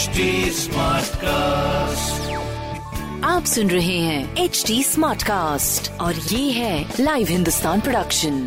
HD cast आप सुन रहे हैं एच डी स्मार्ट कास्ट और ये है लाइव हिंदुस्तान प्रोडक्शन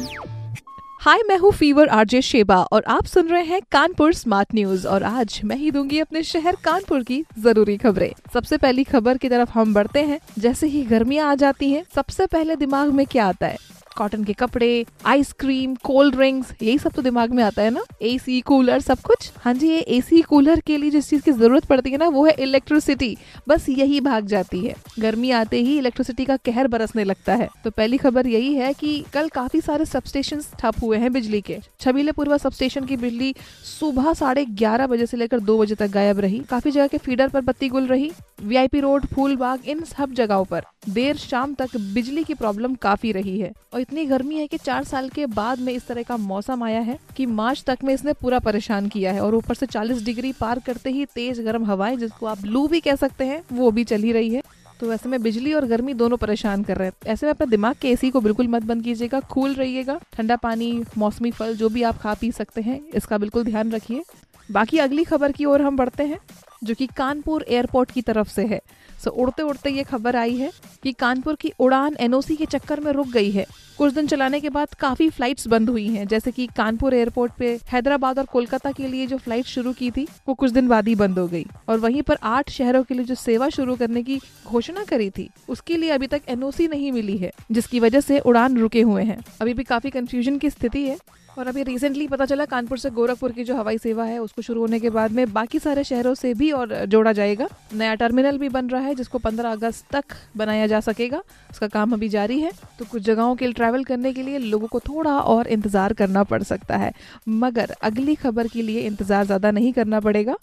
हाय मैं हूँ फीवर आरजे शेबा और आप सुन रहे हैं कानपुर स्मार्ट न्यूज़ और आज मैं ही दूँगी अपने शहर कानपुर की ज़रूरी खबरें। सबसे पहली खबर की तरफ़ हम बढ़ते हैं। जैसे ही गर्मियाँ आ जाती हैं सबसे पहले दिमाग में क्या आता है? कॉटन के कपड़े आइसक्रीम कोल्ड ड्रिंक्स यही सब तो दिमाग में आता है ना? एसी कूलर सब कुछ? हाँ जी, ये एसी कूलर के लिए जिस चीज़ की ज़रूरत पड़ती है ना, वो है इलेक्ट्रिसिटी बस यही भाग जाती है। गर्मी आते ही इलेक्ट्रिसिटी का कहर बरसने लगता है। तो पहली खबर यही है कि कल काफ़ी सारे सब स्टेशन ठप हुए हैं बिजली के। छबीले पूर्वा सबस्टेशन की बिजली सुबह साढ़े ग्यारह बजे से लेकर दो बजे तक गायब रही। काफ़ी जगह के फीडर पर बत्ती गुल रही। वीआईपी रोड फूलबाग, इन सब जगहों पर देर शाम तक बिजली की प्रॉब्लम काफ़ी रही है। और इतनी गर्मी है कि चार साल के बाद में इस तरह का मौसम आया है कि मार्च तक में इसने पूरा परेशान किया है और ऊपर से 40 डिग्री पार करते ही तेज गर्म हवाएँ, जिसको आप लू भी कह सकते हैं, वो भी चली रही है। तो ऐसे में बिजली और गर्मी दोनों परेशान कर रहे हैं। ऐसे में अपने दिमाग के एसी को बिल्कुल मत बंद कीजिएगा कूल रहिएगा। ठंडा पानी, मौसमी फल, जो भी आप खा पी सकते हैं, इसका बिल्कुल ध्यान रखिए। बाकी अगली खबर की ओर हम बढ़ते हैं। जो कि कानपुर एयरपोर्ट की तरफ़ से है। सो उड़ते उड़ते ये खबर आई है कि कानपुर की उड़ान एनओसी के चक्कर में रुक गई है। कुछ दिन चलाने के बाद काफ़ी फ्लाइट्स बंद हुई हैं, जैसे कि कानपुर एयरपोर्ट पे हैदराबाद और कोलकाता के लिए जो फ़्लाइट शुरू की थी, वो कुछ दिन बाद ही बंद हो गई। और वहीं पर आठ शहरों के लिए जो सेवा शुरू करने की घोषणा करी थी, उसके लिए अभी तक एनओसी नहीं मिली है, जिसकी वजह से उड़ान रुके हुए हैं। अभी भी काफ़ी कंफ्यूजन की स्थिति है और अभी रिसेंटली पता चला कानपुर से गोरखपुर की जो हवाई सेवा है, उसको शुरू होने के बाद में बाकी सारे शहरों से भी और जोड़ा जाएगा। नया टर्मिनल भी बन रहा है, जिसको 15 अगस्त तक बनाया जा सकेगा। उसका काम अभी जारी है। तो कुछ जगहों के लिए ट्रैवल करने के लिए लोगों को थोड़ा और इंतज़ार करना पड़ सकता है। मगर अगली खबर के लिए इंतज़ार ज़्यादा नहीं करना पड़ेगा।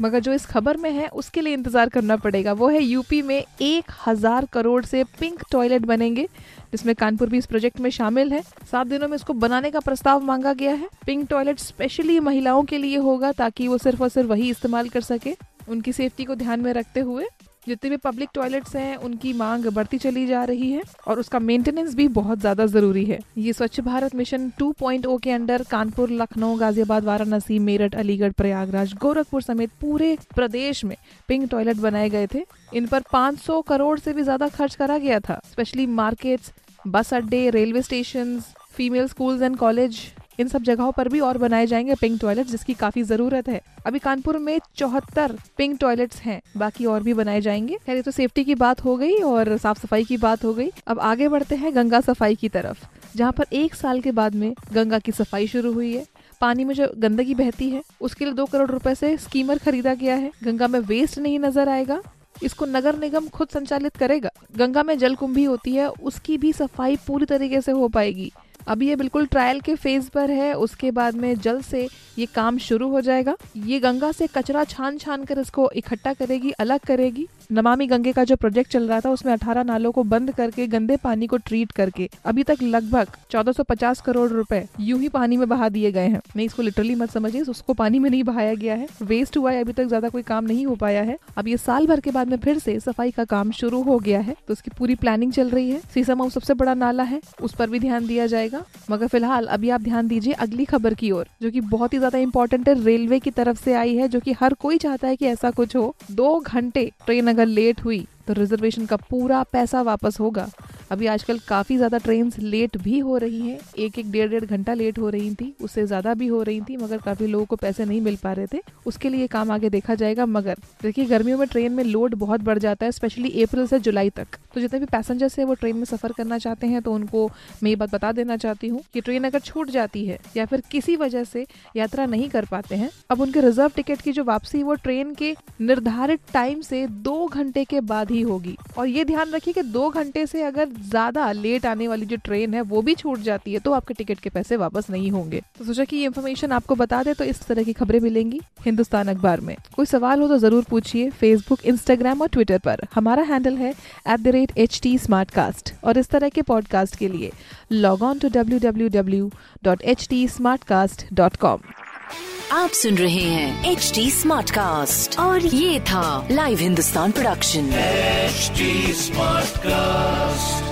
मगर जो इस खबर में है, उसके लिए इंतज़ार करना पड़ेगा। वो है यूपी में एक हज़ार करोड़ से पिंक टॉयलेट बनेंगे, जिसमें कानपुर भी इस प्रोजेक्ट में शामिल है। सात दिनों में इसको बनाने का प्रस्ताव मांगा गया है। पिंक टॉयलेट स्पेशली महिलाओं के लिए होगा, ताकि वो सिर्फ़ और सिर्फ़ वही इस्तेमाल कर सके। उनकी सेफ्टी को ध्यान में रखते हुए जितने भी पब्लिक टॉयलेट्स हैं, उनकी मांग बढ़ती चली जा रही है और उसका मेंटेनेंस भी बहुत ज़्यादा ज़रूरी है। ये स्वच्छ भारत मिशन 2.0 के अंडर कानपुर, लखनऊ, गाजियाबाद, वाराणसी, मेरठ, अलीगढ़, प्रयागराज, गोरखपुर समेत पूरे प्रदेश में पिंक टॉयलेट बनाए गए थे। इन पर 500 करोड़ से भी ज़्यादा खर्च करा गया था स्पेशली मार्केट्स बस अड्डे railway station female schools and college इन सब जगहों पर भी और बनाए जाएँगे पिंक टॉयलेट जिसकी काफ़ी ज़रूरत है। अभी कानपुर में चौहत्तर पिंक टॉयलेट्स हैं। बाकी और भी बनाए जाएँगे। खैर तो सेफ्टी की बात हो गई और साफ़ सफ़ाई की बात हो गई। अब आगे बढ़ते हैं गंगा सफ़ाई की तरफ़, जहाँ पर एक साल के बाद में गंगा की सफ़ाई शुरू हुई है। पानी में जो गंदगी बहती है, उसके लिए दो करोड़ रुपए से स्कीमर खरीदा गया है। गंगा में वेस्ट नहीं नज़र आएगा। इसको नगर निगम खुद संचालित करेगा। गंगा में जल कुंभी होती है, उसकी भी सफ़ाई पूरी तरीके से हो पाएगी। अभी ये बिल्कुल ट्रायल के फ़ेज़ पर है, उसके बाद में जल्द से ये काम शुरू हो जाएगा। ये गंगा से कचरा छान छान कर इसको इकट्ठा करेगी, अलग करेगी। नमामि गंगे का जो प्रोजेक्ट चल रहा था, उसमें 18 नालों को बंद करके, गंदे पानी को ट्रीट करके, अभी तक लगभग 1450 करोड़ रुपए यूँ ही पानी में बहा दिए गए हैं। नहीं, इसको लिटरली मत समझिए, उसको पानी में नहीं बहाया गया है। वेस्ट हुआ है, अभी तक ज़्यादा कोई काम नहीं हो पाया है। अब ये साल भर के बाद में फिर से सफ़ाई का काम शुरू हो गया है तो उसकी पूरी प्लानिंग चल रही है। सीसामाऊ सबसे बड़ा नाला है, उस पर भी ध्यान दिया जाएगा। मगर फ़िलहाल अभी आप ध्यान दीजिए अगली खबर की ओर, जो की बहुत ही ज़्यादा इंपॉर्टेंट है। रेलवे की तरफ़ से आई है, जो की हर कोई चाहता है की ऐसा कुछ हो। दो घंटे ट्रेन अगर लेट हुई तो रिजर्वेशन का पूरा पैसा वापस होगा। अभी आजकल काफ़ी ज़्यादा ट्रेन लेट भी हो रही हैं। एक एक डेढ़ डेढ़ घंटा लेट हो रही थी, उससे ज़्यादा भी हो रही थी, मगर काफ़ी लोगों को पैसे नहीं मिल पा रहे थे। उसके लिए काम आगे देखा जाएगा, मगर देखिए, गर्मियों में ट्रेन में लोड बहुत बढ़ जाता है स्पेशली अप्रैल से जुलाई तक। तो जितने भी पैसेंजर्स है, वो ट्रेन में सफ़र करना चाहते हैं तो उनको मैं ये बात बता देना चाहती हूँ कि ट्रेन अगर छूट जाती है या फिर किसी वजह से यात्रा नहीं कर पाते हैं, अब उनके रिज़र्व टिकट की जो वापसी वो ट्रेन के निर्धारित टाइम से दो घंटे के बाद ही होगी। और ये ध्यान रखिए कि दो घंटे से अगर ज़्यादा लेट आने वाली जो ट्रेन है वो भी छूट जाती है तो आपके टिकट के पैसे वापस नहीं होंगे। तो सोचा कि ये इन्फॉर्मेशन आपको बता दे तो इस तरह की खबरें मिलेंगी हिंदुस्तान अखबार में। कोई सवाल हो तो ज़रूर पूछिए फेसबुक इंस्टाग्राम और ट्विटर पर। हमारा हैंडल है at the rate H T और इस तरह के पॉडकास्ट के लिए log on to W W W dot H T dot com आप सुन रहे हैं एच टी स्मार्ट कास्ट और ये था live Hindustan production HD Smartcast.